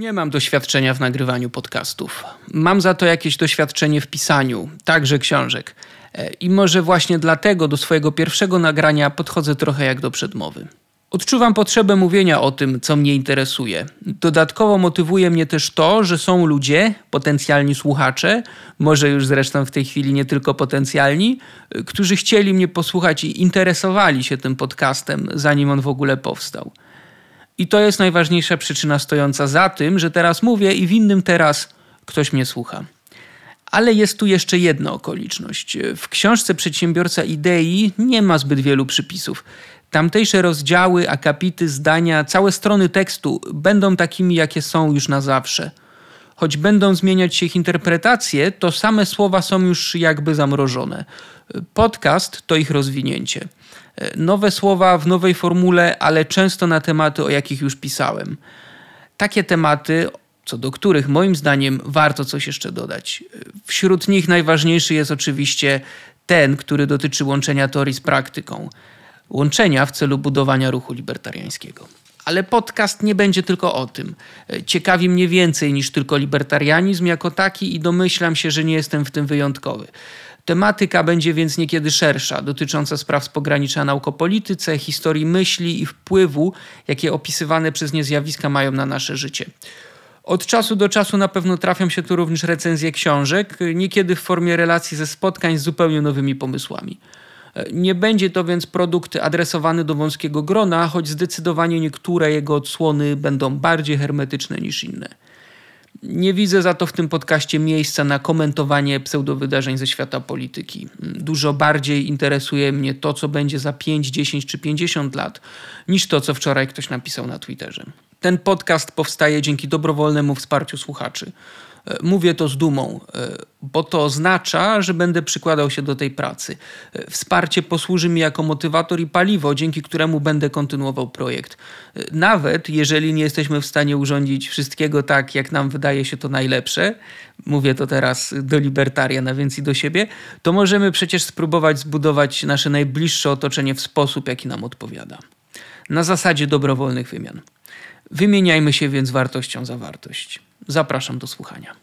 Nie mam doświadczenia w nagrywaniu podcastów. Mam za to jakieś doświadczenie w pisaniu, także książek. E, I może właśnie dlatego do swojego pierwszego nagrania podchodzę trochę jak do przedmowy. Odczuwam potrzebę mówienia o tym, co mnie interesuje. Dodatkowo motywuje mnie też to, że są ludzie, potencjalni słuchacze, może już zresztą w tej chwili nie tylko potencjalni, e, którzy chcieli mnie posłuchać i interesowali się tym podcastem, zanim on w ogóle powstał. I to jest najważniejsza przyczyna stojąca za tym, że teraz mówię i w innym teraz ktoś mnie słucha. Ale jest tu jeszcze jedna okoliczność. W książce Przedsiębiorca Idei nie ma zbyt wielu przypisów. Tamtejsze rozdziały, akapity, zdania, całe strony tekstu będą takimi, jakie są już na zawsze. Choć będą zmieniać się ich interpretacje, to same słowa są już jakby zamrożone. Podcast to ich rozwinięcie. Nowe słowa w nowej formule, ale często na tematy, o jakich już pisałem. Takie tematy, co do których moim zdaniem warto coś jeszcze dodać. Wśród nich najważniejszy jest oczywiście ten, który dotyczy łączenia teorii z praktyką. Łączenia w celu budowania ruchu libertariańskiego. Ale podcast nie będzie tylko o tym. Ciekawi mnie więcej niż tylko libertarianizm jako taki i domyślam się, że nie jestem w tym wyjątkowy. Tematyka będzie więc niekiedy szersza, dotycząca spraw z pogranicza naukopolityce, historii myśli i wpływu, jakie opisywane przez nie zjawiska mają na nasze życie. Od czasu do czasu na pewno trafią się tu również recenzje książek, niekiedy w formie relacji ze spotkań z zupełnie nowymi pomysłami. Nie będzie to więc produkt adresowany do wąskiego grona, choć zdecydowanie niektóre jego odsłony będą bardziej hermetyczne niż inne. Nie widzę za to w tym podcaście miejsca na komentowanie pseudowydarzeń ze świata polityki. Dużo bardziej interesuje mnie to, co będzie za 5, 10 czy 50 lat, niż to, co wczoraj ktoś napisał na Twitterze. Ten podcast powstaje dzięki dobrowolnemu wsparciu słuchaczy. E, mówię to z dumą, e, bo to oznacza, że będę przykładał się do tej pracy. E, wsparcie posłuży mi jako motywator i paliwo, dzięki któremu będę kontynuował projekt. Nawet jeżeli nie jesteśmy w stanie urządzić wszystkiego tak, jak nam wydaje się to najlepsze, mówię to teraz do libertariana, więc i do siebie, to możemy przecież spróbować zbudować nasze najbliższe otoczenie w sposób, jaki nam odpowiada. Na zasadzie dobrowolnych wymian. Wymieniajmy się więc wartością za wartość. Zapraszam do słuchania.